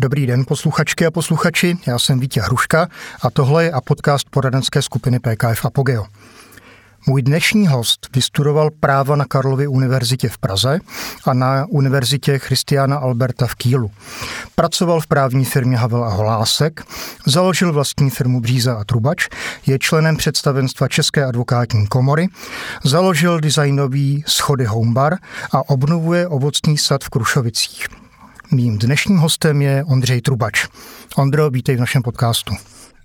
Dobrý den, posluchačky a posluchači, já jsem Vítě Hruška a tohle je a podcast poradenské skupiny PKF Apogeo. Můj dnešní host vystudoval práva na Karlově univerzitě v Praze a na univerzitě Christiana Alberta v Kílu. Pracoval v právní firmě Havel a Holásek, založil vlastní firmu Bříza a Trubač, je členem představenstva České advokátní komory, založil designový schody Homebar a obnovuje ovocný sad v Krušovicích. Mým dnešním hostem je Ondřej Trubač. Ondro, vítej v našem podcastu.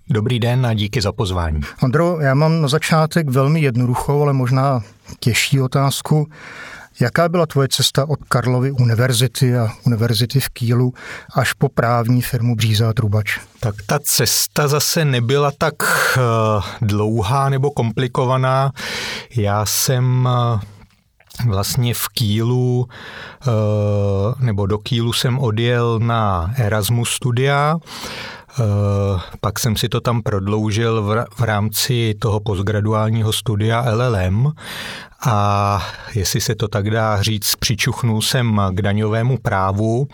Dobrý den a díky za pozvání. Ondro, já mám na začátek velmi jednoduchou, ale možná těžší otázku. Jaká byla tvoje cesta od Karlovy univerzity a univerzity v Kílu až po právní firmu Bříza a Trubač? Tak ta cesta zase nebyla tak eh, dlouhá nebo komplikovaná. Já jsem eh, vlastně v Kílu, eh, nebo do Kílu jsem odjel na Erasmus studia, eh, pak jsem si to tam prodloužil v rámci toho postgraduálního studia LLM a jestli se to tak dá říct, přičuchnul jsem k daňovému právu,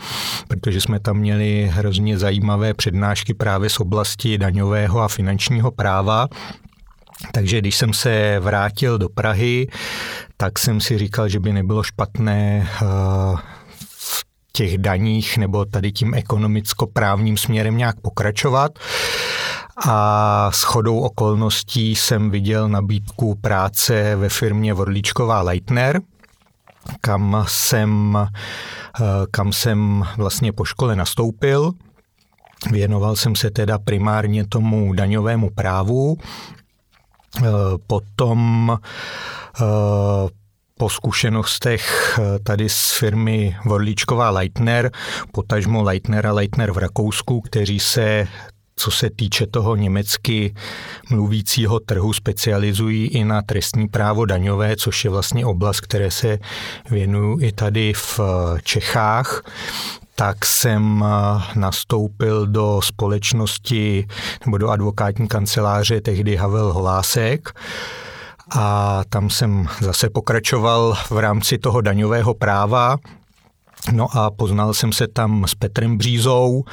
protože jsme tam měli hrozně zajímavé přednášky právě z oblasti daňového a finančního práva. Takže když jsem se vrátil do Prahy, tak jsem si říkal, že by nebylo špatné eh, v těch daních nebo tady tím ekonomicko-právním směrem nějak pokračovat. A s chodou okolností jsem viděl nabídku práce ve firmě Vodlíčková Leitner, kam jsem, eh, kam jsem vlastně po škole nastoupil. Věnoval jsem se teda primárně tomu daňovému právu potom eh, po zkušenostech eh, tady z firmy Vorlíčková Leitner, potažmo Leitner a Leitner v Rakousku, kteří se co se týče toho německy mluvícího trhu, specializují i na trestní právo daňové, což je vlastně oblast, které se věnují i tady v Čechách. Tak jsem eh, nastoupil do společnosti nebo do advokátní kanceláře tehdy Havel Holásek a tam jsem zase pokračoval v rámci toho daňového práva, No a poznal jsem se tam s Petrem Břízou,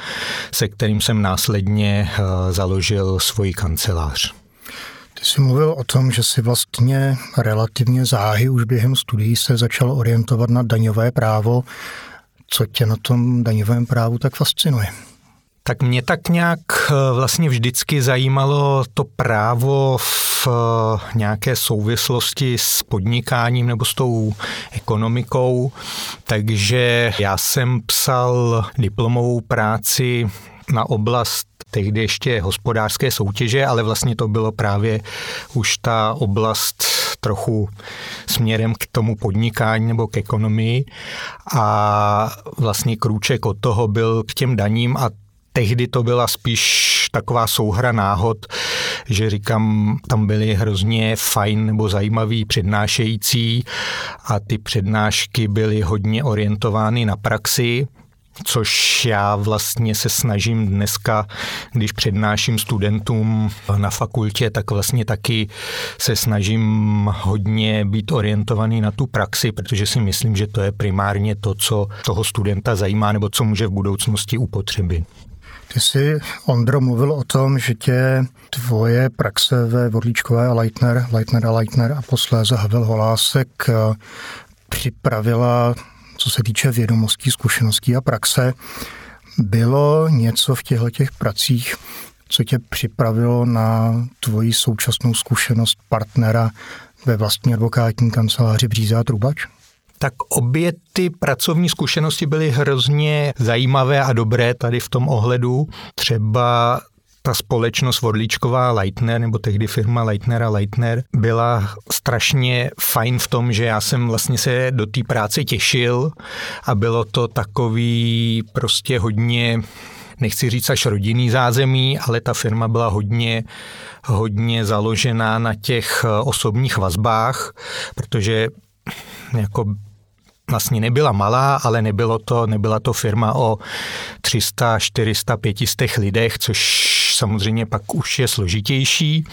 se kterým jsem následně eh, založil svoji kancelář. Ty jsi mluvil o tom, že si vlastně relativně záhy už během studií se začal orientovat na daňové právo. Co tě na tom daňovém právu tak fascinuje? Tak mě tak nějak eh, vlastně vždycky zajímalo to právo v eh, nějaké souvislosti s podnikáním nebo s tou ekonomikou, takže já jsem psal diplomovou práci na oblast tehdy ještě hospodářské soutěže, ale vlastně to bylo právě už ta oblast trochu směrem k tomu podnikání nebo k ekonomii. A vlastně krůček od toho byl k těm daním a tehdy to byla spíš taková souhra náhod, že říkám, tam byly hrozně fajn nebo zajímavý přednášející a ty přednášky byly hodně orientovány na praxi, což já vlastně se snažím dneska, když přednáším studentům na fakultě, tak vlastně taky se snažím hodně být orientovaný na tu praxi, protože si myslím, že to je primárně to, co toho studenta zajímá nebo co může v budoucnosti upotřebit. Ty jsi, Ondro, mluvil o tom, že tě tvoje praxe ve Vodlíčkové a Leitner, Leitner a Leitner a posléze Havel Holásek eh, připravila co se týče vědomostí, zkušeností a praxe, bylo něco v těchto těch pracích, co tě připravilo na tvoji současnou zkušenost partnera ve vlastní advokátní kanceláři Bříza a Trubač? Tak obě ty pracovní zkušenosti byly hrozně zajímavé a dobré tady v tom ohledu. Třeba ta společnost Vodlíčková Leitner, nebo tehdy firma Leitner a Leitner, byla strašně fajn v tom, že já jsem vlastně se do té práce těšil a bylo to takový prostě hodně nechci říct až rodinný zázemí, ale ta firma byla hodně, hodně založená na těch osobních vazbách, protože jako vlastně nebyla malá, ale nebylo to, nebyla to firma o 300, 400, 500 lidech, což samozřejmě pak už je složitější.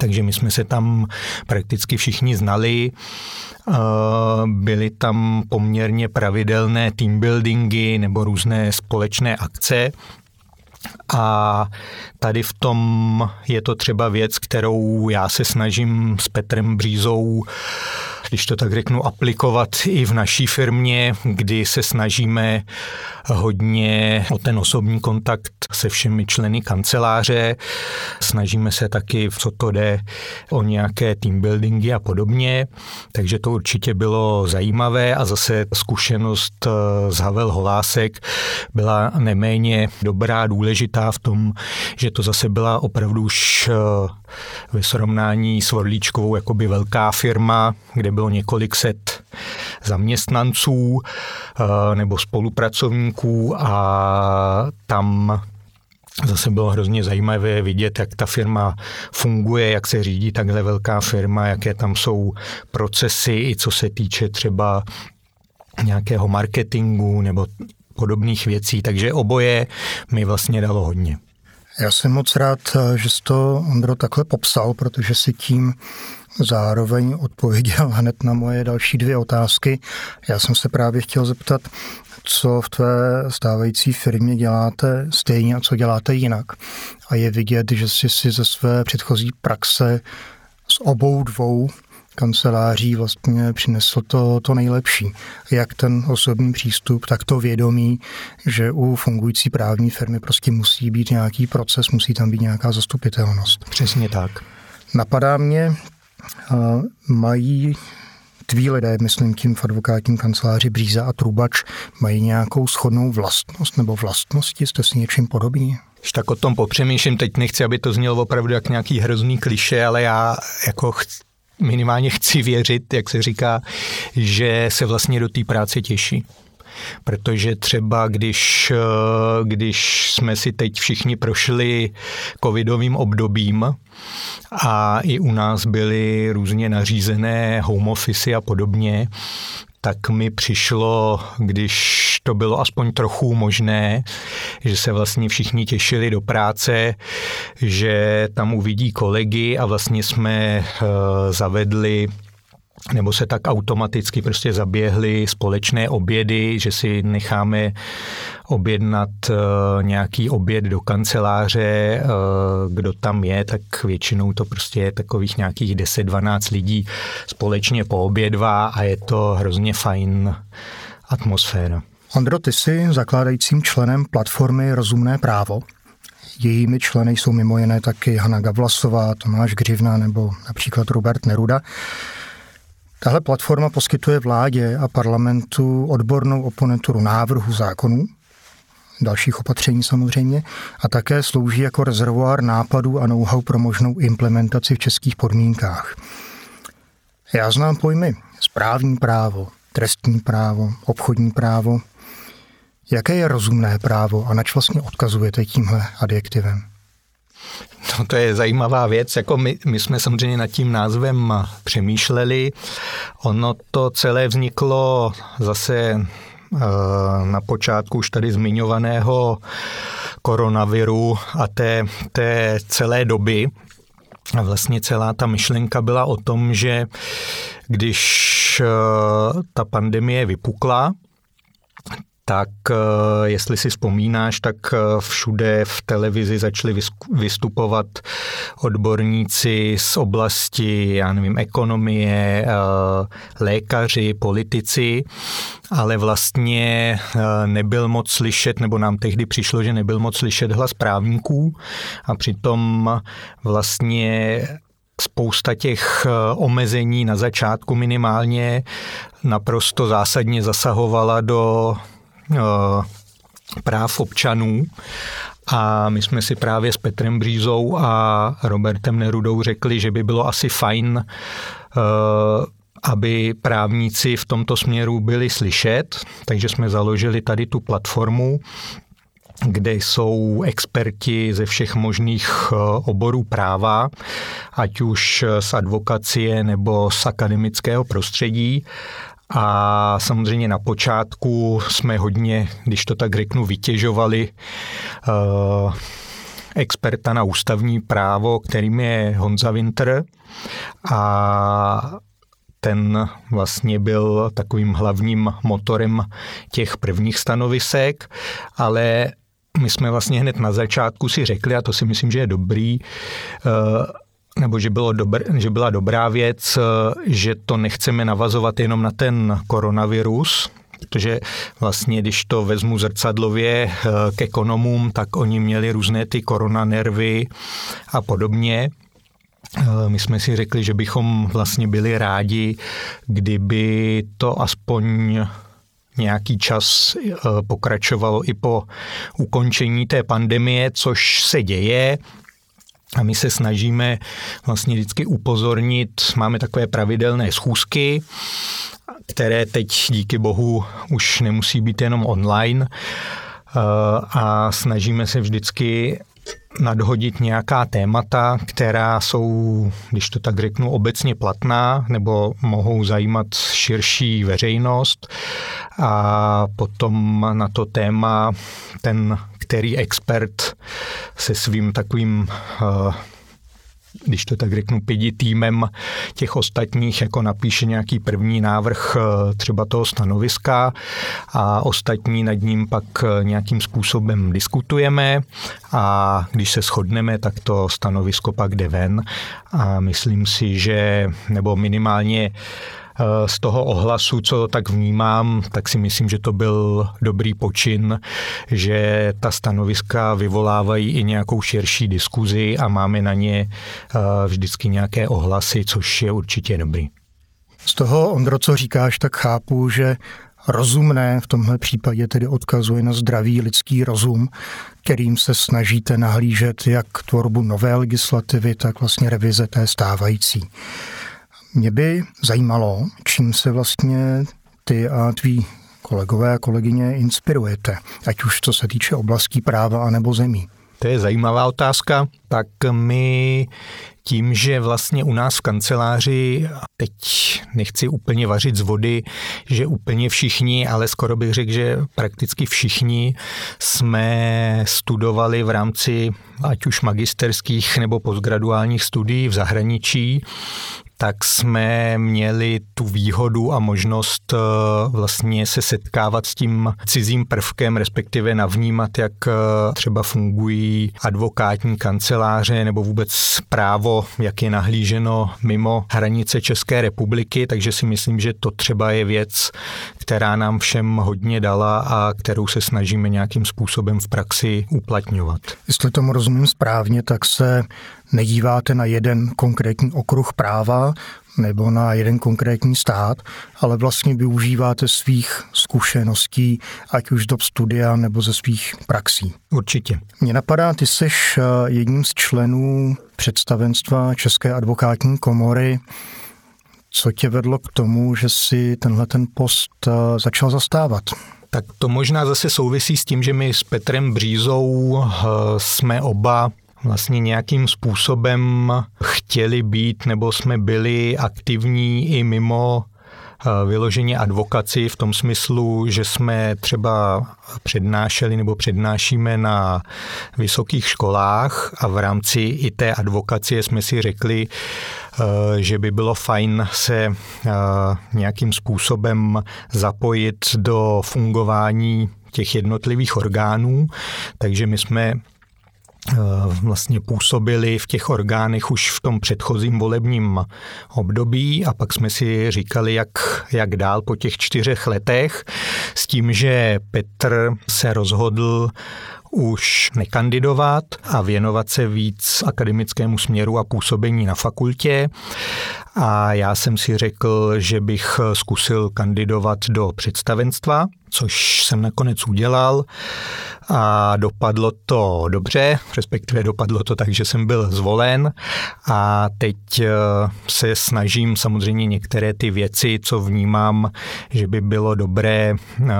takže my jsme se tam prakticky všichni znali. Byly tam poměrně pravidelné team buildingy nebo různé společné akce. A tady v tom je to třeba věc, kterou já se snažím s Petrem Břízou když to tak řeknu, aplikovat i v naší firmě, kdy se snažíme hodně o ten osobní kontakt se všemi členy kanceláře. Snažíme se taky, co to jde, o nějaké team buildingy a podobně. Takže to určitě bylo zajímavé a zase zkušenost z eh, Havel Holásek byla neméně dobrá, důležitá v tom, že to zase byla opravdu už eh, ve srovnání s Vorlíčkovou jakoby velká firma, kde bylo několik set zaměstnanců eh, nebo spolupracovníků a tam Zase bylo hrozně zajímavé vidět, jak ta firma funguje, jak se řídí takhle velká firma, jaké tam jsou procesy, i co se týče třeba nějakého marketingu nebo podobných věcí. Takže oboje mi vlastně dalo hodně. Já jsem moc rád, že jsi to, Ondro, takhle popsal, protože si tím zároveň odpověděl hned na moje další dvě otázky. Já jsem se právě chtěl zeptat, co v tvé stávající firmě děláte stejně a co děláte jinak. A je vidět, že jsi si ze své předchozí praxe s obou dvou kanceláří vlastně přinesl to, to nejlepší. Jak ten osobní přístup, tak to vědomí, že u fungující právní firmy prostě musí být nějaký proces, musí tam být nějaká zastupitelnost. Přesně tak. Napadá mě, mají tví lidé, myslím tím v advokátním kanceláři Bříza a Trubač, mají nějakou schodnou vlastnost nebo vlastnosti? Jste si něčím podobní? Když tak o tom popřemýšlím, teď nechci, aby to znělo opravdu jak nějaký hrozný kliše, ale já jako chci, minimálně chci věřit, jak se říká, že se vlastně do té práce těší. Protože třeba když, když jsme si teď všichni prošli covidovým obdobím a i u nás byly různě nařízené home office a podobně, tak mi přišlo, když to bylo aspoň trochu možné, že se vlastně všichni těšili do práce, že tam uvidí kolegy a vlastně jsme eh, zavedli nebo se tak automaticky prostě zaběhly společné obědy, že si necháme objednat uh, nějaký oběd do kanceláře, uh, kdo tam je, tak většinou to prostě je takových nějakých 10-12 lidí společně poobědvá a je to hrozně fajn atmosféra. Ondro, ty jsi zakládajícím členem platformy Rozumné právo. Jejími členy jsou mimo jiné taky Hanna Gavlasová, Tomáš Gřivna nebo například Robert Neruda. Tahle platforma poskytuje vládě a parlamentu odbornou oponenturu návrhu zákonů, dalších opatření samozřejmě, a také slouží jako rezervoár nápadů a know-how pro možnou implementaci v českých podmínkách. Já znám pojmy správní právo, trestní právo, obchodní právo. Jaké je rozumné právo a nač vlastně odkazujete tímhle adjektivem? No to je zajímavá věc, jako my, my jsme samozřejmě nad tím názvem přemýšleli. Ono to celé vzniklo zase eh, na počátku už tady zmiňovaného koronaviru a té, té celé doby. A vlastně celá ta myšlenka byla o tom, že když eh, ta pandemie vypukla, tak eh, jestli si vzpomínáš, tak eh, všude v televizi začali vystupovat odborníci z oblasti, já nevím, ekonomie, eh, lékaři, politici, ale vlastně nebyl moc slyšet, nebo nám tehdy přišlo, že nebyl moc slyšet hlas právníků a přitom vlastně spousta těch omezení na začátku minimálně naprosto zásadně zasahovala do práv občanů. A my jsme si právě s Petrem Břízou a Robertem Nerudou řekli, že by bylo asi fajn, eh, aby právníci v tomto směru byli slyšet, takže jsme založili tady tu platformu, kde jsou experti ze všech možných eh, oborů práva, ať už z advokacie nebo z akademického prostředí a samozřejmě na počátku jsme hodně, když to tak řeknu, vytěžovali uh, experta na ústavní právo, kterým je Honza Winter. A ten vlastně byl takovým hlavním motorem těch prvních stanovisek, ale my jsme vlastně hned na začátku si řekli, a to si myslím, že je dobrý, eh, nebo že, bylo dobr, že byla dobrá věc, eh, že to nechceme navazovat jenom na ten koronavirus, protože vlastně, když to vezmu zrcadlově eh, k ekonomům, tak oni měli různé ty koronanervy a podobně. My jsme si řekli, že bychom vlastně byli rádi, kdyby to aspoň nějaký čas eh, pokračovalo i po ukončení té pandemie, což se děje. A my se snažíme vlastně vždycky upozornit, máme takové pravidelné schůzky, které teď díky bohu už nemusí být jenom online eh, a snažíme se vždycky nadhodit nějaká témata, která jsou, když to tak řeknu, obecně platná nebo mohou zajímat širší veřejnost. A potom na to téma ten, který expert se svým takovým uh, když to tak řeknu, pěti týmem těch ostatních, jako napíše nějaký první návrh eh, třeba toho stanoviska a ostatní nad ním pak eh, nějakým způsobem diskutujeme a když se shodneme, tak to stanovisko pak jde ven. A myslím si, že nebo minimálně Eh, z toho ohlasu, co tak vnímám, tak si myslím, že to byl dobrý počin, že ta stanoviska vyvolávají i nějakou širší diskuzi a máme na ně eh, vždycky nějaké ohlasy, což je určitě dobrý. Z toho, Ondro, co říkáš, tak chápu, že rozumné v tomhle případě tedy odkazuje na zdravý lidský rozum, kterým se snažíte nahlížet jak tvorbu nové legislativy, tak vlastně revize té stávající. Mě by zajímalo, čím se vlastně ty a tví kolegové a kolegyně inspirujete, ať už co se týče oblastí práva anebo zemí. To je zajímavá otázka. Tak my tím, že vlastně u nás v kanceláři, teď nechci úplně vařit z vody, že úplně všichni, ale skoro bych řekl, že prakticky všichni jsme studovali v rámci ať už magisterských nebo postgraduálních studií v zahraničí, tak jsme měli tu výhodu a možnost eh, vlastně se setkávat s tím cizím prvkem, respektive navnímat, jak eh, třeba fungují advokátní kanceláře nebo vůbec právo, jak je nahlíženo mimo hranice České republiky, takže si myslím, že to třeba je věc, která nám všem hodně dala a kterou se snažíme nějakým způsobem v praxi uplatňovat. Jestli tomu rozumím správně, tak se nedíváte na jeden konkrétní okruh práva nebo na jeden konkrétní stát, ale vlastně využíváte svých zkušeností, ať už do studia nebo ze svých praxí. Určitě. Mně napadá, ty jsi eh, jedním z členů představenstva České advokátní komory. Co tě vedlo k tomu, že si tenhle ten post eh, začal zastávat? Tak to možná zase souvisí s tím, že my s Petrem Břízou eh, jsme oba vlastně nějakým způsobem chtěli být nebo jsme byli aktivní i mimo eh, vyloženě advokaci v tom smyslu, že jsme třeba přednášeli nebo přednášíme na vysokých školách a v rámci i té advokacie jsme si řekli, eh, že by bylo fajn se eh, nějakým způsobem zapojit do fungování těch jednotlivých orgánů, takže my jsme vlastně působili v těch orgánech už v tom předchozím volebním období a pak jsme si říkali, jak, jak dál po těch čtyřech letech s tím, že Petr se rozhodl už nekandidovat a věnovat se víc akademickému směru a působení na fakultě. A já jsem si řekl, že bych zkusil kandidovat do představenstva, což jsem nakonec udělal a dopadlo to dobře, respektive dopadlo to tak, že jsem byl zvolen a teď eh, se snažím samozřejmě některé ty věci, co vnímám, že by bylo dobré eh,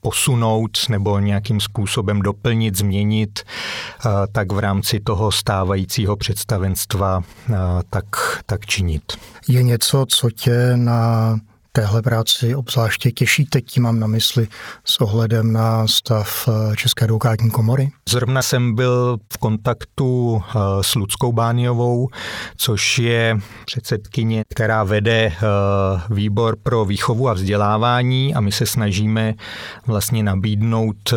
posunout nebo nějakým způsobem doplnit, změnit, eh, tak v rámci toho stávajícího představenstva tak, tak činit. Je něco, co tě na téhle práci obzvláště těší? Teď tím mám na mysli s ohledem na stav eh, České advokátní komory? Zrovna jsem byl v kontaktu eh, s Ludskou Bániovou, což je předsedkyně, která vede eh, výbor pro výchovu a vzdělávání a my se snažíme vlastně nabídnout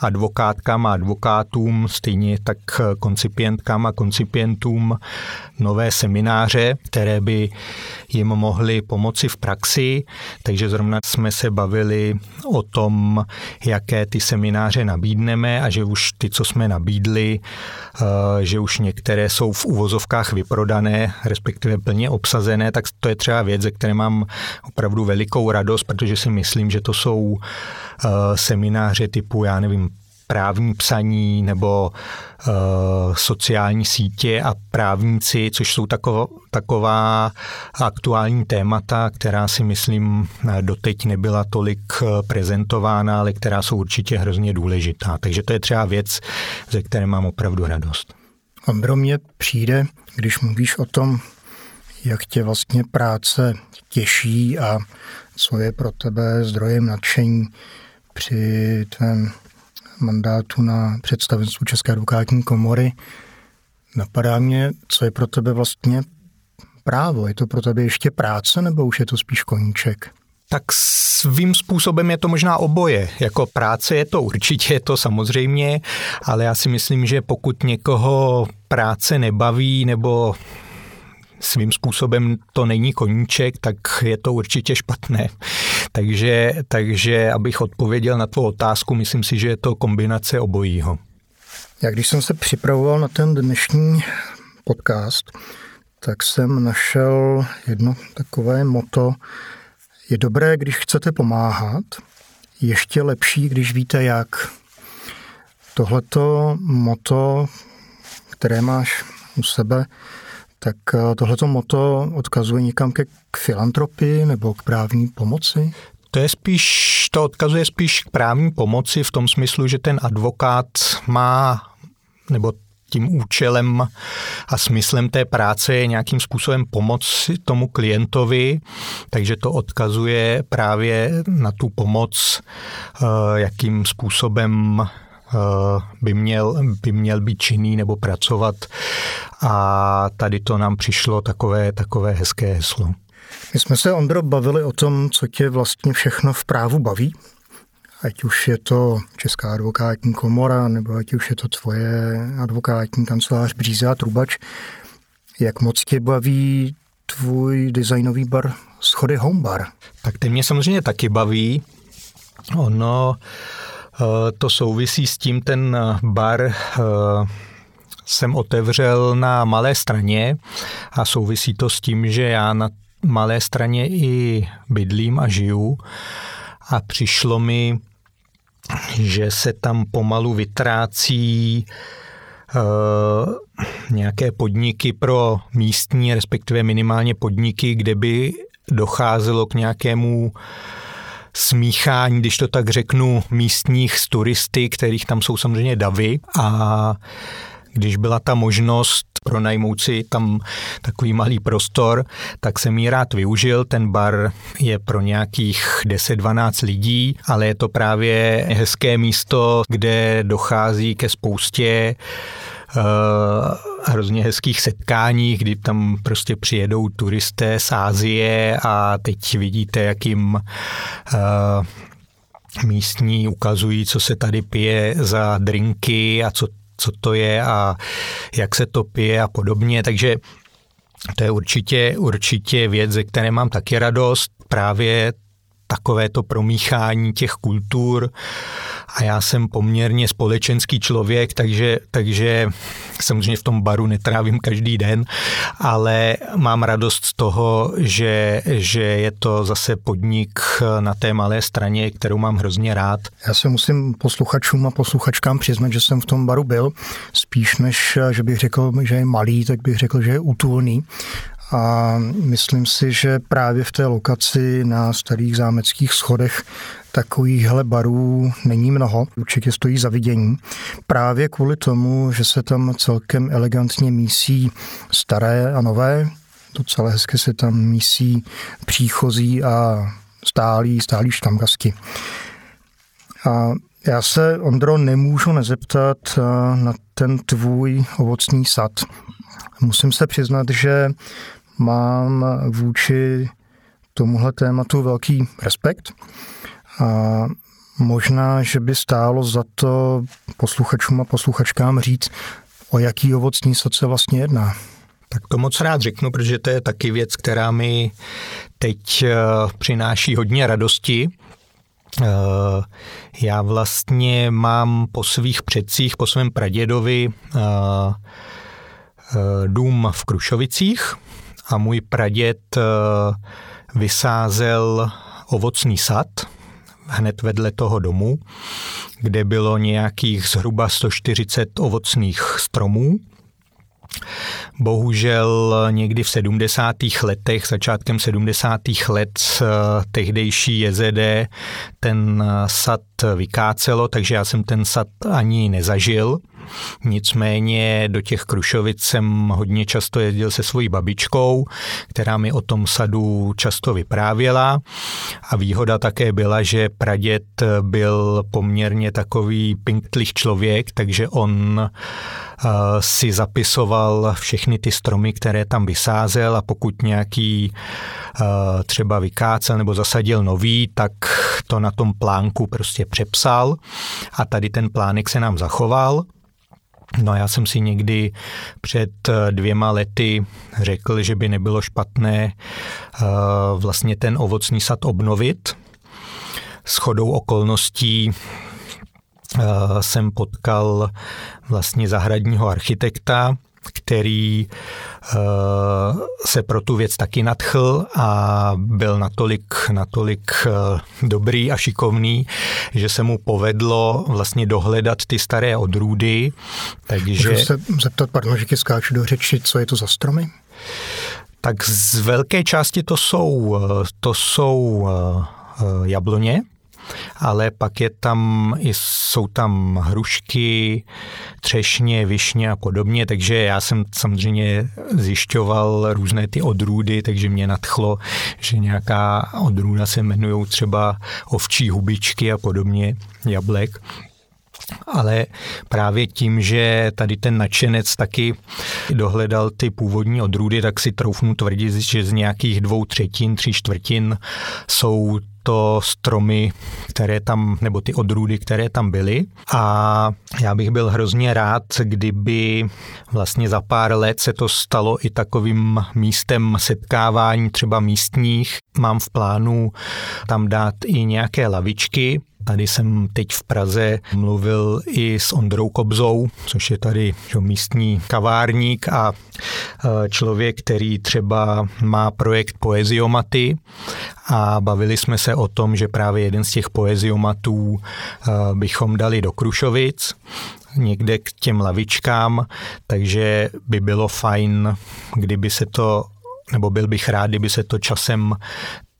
advokátkám a advokátům, stejně tak koncipientkám a koncipientům nové semináře, které by jim mohly pomoci v praxi. Takže zrovna jsme se bavili o tom, jaké ty semináře nabídneme a že už ty, co jsme nabídli, eh, že už některé jsou v uvozovkách vyprodané, respektive plně obsazené, tak to je třeba věc, ze které mám opravdu velikou radost, protože si myslím, že to jsou eh, semináře typu, já nevím, právní psaní nebo uh, sociální sítě a právníci, což jsou taková, taková aktuální témata, která si myslím doteď nebyla tolik eh, prezentována, ale která jsou určitě hrozně důležitá. Takže to je třeba věc, ze které mám opravdu radost. Ondro, mně přijde, když mluvíš o tom, jak tě vlastně práce těší a co je pro tebe zdrojem nadšení při tvém mandátu na představenstvu České advokátní komory. Napadá mě, co je pro tebe vlastně právo. Je to pro tebe ještě práce nebo už je to spíš koníček? Tak svým způsobem je to možná oboje. Jako práce je to určitě, je to samozřejmě, ale já si myslím, že pokud někoho práce nebaví nebo svým způsobem to není koníček, tak je to určitě špatné. Takže, takže abych odpověděl na tvou otázku, myslím si, že je to kombinace obojího. Já když jsem se připravoval na ten dnešní podcast, tak jsem našel jedno takové moto. Je dobré, když chcete pomáhat, ještě lepší, když víte jak. Tohleto moto, které máš u sebe, tak eh, tohleto moto odkazuje někam ke, k filantropii nebo k právní pomoci? To je spíš, to odkazuje spíš k právní pomoci v tom smyslu, že ten advokát má, nebo tím účelem a smyslem té práce je nějakým způsobem pomoc tomu klientovi, takže to odkazuje právě na tu pomoc, eh, jakým způsobem by měl, by měl být činný nebo pracovat. A tady to nám přišlo takové, takové hezké heslo. My jsme se, Ondro, bavili o tom, co tě vlastně všechno v právu baví. Ať už je to Česká advokátní komora, nebo ať už je to tvoje advokátní kancelář Bříze a Trubač. Jak moc tě baví tvůj designový bar Schody Home Bar? Tak ten mě samozřejmě taky baví. Ono Eh, to souvisí s tím, ten eh, bar eh, jsem otevřel na malé straně a souvisí to s tím, že já na malé straně i bydlím a žiju. A přišlo mi, že se tam pomalu vytrácí nějaké podniky pro místní, respektive minimálně podniky, kde by docházelo k nějakému smíchání, když to tak řeknu, místních s turisty, kterých tam jsou samozřejmě davy a když byla ta možnost pronajmout si tam takový malý prostor, tak jsem ji rád využil. Ten bar je pro nějakých 10-12 lidí, ale je to právě hezké místo, kde dochází ke spoustě Eh, hrozně hezkých setkáních, kdy tam prostě přijedou turisté z Ázie a teď vidíte, jak jim eh, místní ukazují, co se tady pije za drinky a co, co to je a jak se to pije a podobně. Takže to je určitě, určitě věc, ze které mám taky radost. Právě takové to promíchání těch kultur a já jsem poměrně společenský člověk, takže, takže samozřejmě v tom baru netrávím každý den, ale mám radost z toho, že, že je to zase podnik na té malé straně, kterou mám hrozně rád. Já se musím posluchačům a posluchačkám přiznat, že jsem v tom baru byl, spíš než, že bych řekl, že je malý, tak bych řekl, že je útulný. A myslím si, že právě v té lokaci na starých zámeckých schodech takovýchhle barů není mnoho, určitě stojí za vidění. Právě kvůli tomu, že se tam celkem elegantně mísí staré a nové, Docela hezky se tam mísí příchozí a stálí, stálí štamgazky. A já se, Ondro, nemůžu nezeptat eh, na ten tvůj ovocný sad. Musím se přiznat, že mám vůči tomuhle tématu velký respekt. A možná, že by stálo za to posluchačům a posluchačkám říct, o jaký ovocný sad se vlastně jedná. Tak to moc rád řeknu, protože to je taky věc, která mi teď eh, přináší hodně radosti. Eh, já vlastně mám po svých předcích, po svém pradědovi eh, dům v Krušovicích a můj praděd vysázel ovocný sad hned vedle toho domu, kde bylo nějakých zhruba 140 ovocných stromů Bohužel někdy v 70. letech, začátkem 70. let eh, tehdejší JZD ten eh, sad vykácelo, takže já jsem ten sad ani nezažil. Nicméně do těch Krušovic jsem hodně často jezdil se svojí babičkou, která mi o tom sadu často vyprávěla. A výhoda také byla, že praděd byl poměrně takový pinktlich člověk, takže on eh, si zapisoval všechny ty stromy, které tam vysázel a pokud nějaký eh, třeba vykácel nebo zasadil nový, tak to na tom plánku prostě přepsal a tady ten plánek se nám zachoval. No já jsem si někdy před eh, dvěma lety řekl, že by nebylo špatné eh, vlastně ten ovocný sad obnovit. S chodou okolností eh, jsem potkal vlastně zahradního architekta, který eh, se pro tu věc taky nadchl a byl natolik, natolik eh, dobrý a šikovný, že se mu povedlo vlastně dohledat ty staré odrůdy. Takže... Můžu se zeptat, pardon, že skáču do řeči, co je to za stromy? Tak z velké části to jsou, eh, to jsou jabloně, ale pak je tam, jsou tam hrušky, třešně, višně a podobně, takže já jsem samozřejmě zjišťoval různé ty odrůdy, takže mě nadchlo, že nějaká odrůda se jmenují třeba ovčí hubičky a podobně, jablek. Ale právě tím, že tady ten nadšenec taky dohledal ty původní odrůdy, tak si troufnu tvrdit, že z nějakých dvou třetin, tří čtvrtin jsou to stromy, které tam, nebo ty odrůdy, které tam byly. A já bych byl hrozně rád, kdyby vlastně za pár let se to stalo i takovým místem setkávání třeba místních. Mám v plánu tam dát i nějaké lavičky, Tady jsem teď v Praze mluvil i s Ondrou Kobzou, což je tady místní kavárník a e, člověk, který třeba má projekt poeziomaty. A bavili jsme se o tom, že právě jeden z těch poeziomatů e, bychom dali do Krušovic někde k těm lavičkám, takže by bylo fajn, kdyby se to nebo byl bych rád, kdyby se to časem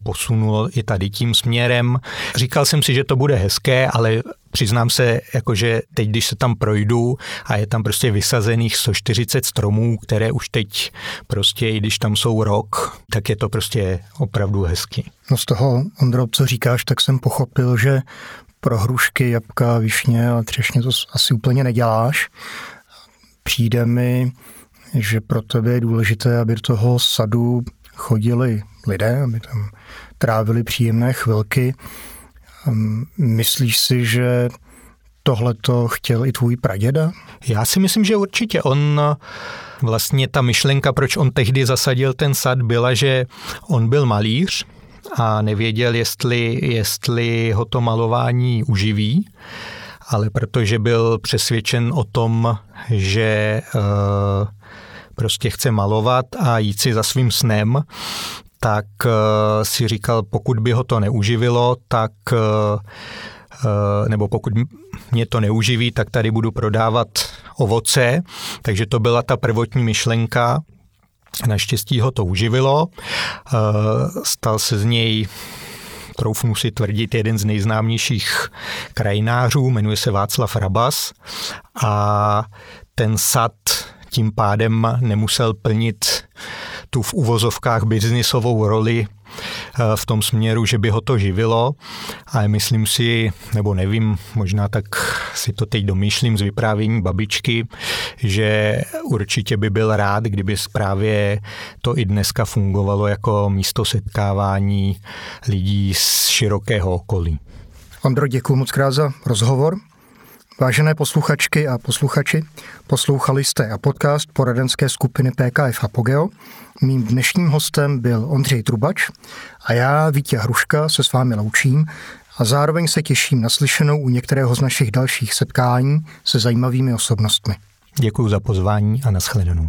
posunulo i tady tím směrem. Říkal jsem si, že to bude hezké, ale přiznám se, jakože teď, když se tam projdu a je tam prostě vysazených 140 stromů, které už teď prostě, i když tam jsou rok, tak je to prostě opravdu hezky. No z toho, Ondro, co říkáš, tak jsem pochopil, že pro hrušky, jabka, višně a třešně to asi úplně neděláš. Přijde mi, že pro tebe je důležité, aby do toho sadu chodili lidé, aby tam trávili příjemné chvilky. Ehm, myslíš si, že tohle to chtěl i tvůj praděda? Já si myslím, že určitě. On vlastně ta myšlenka, proč on tehdy zasadil ten sad, byla, že on byl malíř a nevěděl, jestli, jestli ho to malování uživí, ale protože byl přesvědčen o tom, že uh, prostě chce malovat a jít si za svým snem, tak eh, si říkal, pokud by ho to neuživilo, tak eh, eh, nebo pokud mě to neuživí, tak tady budu prodávat ovoce. Takže to byla ta prvotní myšlenka. Naštěstí ho to uživilo. Stal se z něj troufnu si tvrdit, jeden z nejznámějších krajinářů, jmenuje se Václav Rabas a ten sad tím pádem nemusel plnit tu v uvozovkách biznisovou roli eh, v tom směru, že by ho to živilo, ale myslím si, nebo nevím, možná tak si to teď domýšlím z vyprávění babičky, že určitě by byl rád, kdyby právě to i dneska fungovalo jako místo setkávání lidí z širokého okolí. Ondro, děkuji moc krát za rozhovor. Vážené posluchačky a posluchači, poslouchali jste a podcast poradenské skupiny PKF Apogeo. Mým dnešním hostem byl Ondřej Trubač a já, Vítě Hruška, se s vámi loučím a zároveň se těším na slyšenou u některého z našich dalších setkání se zajímavými osobnostmi. Děkuji za pozvání a nashledanou.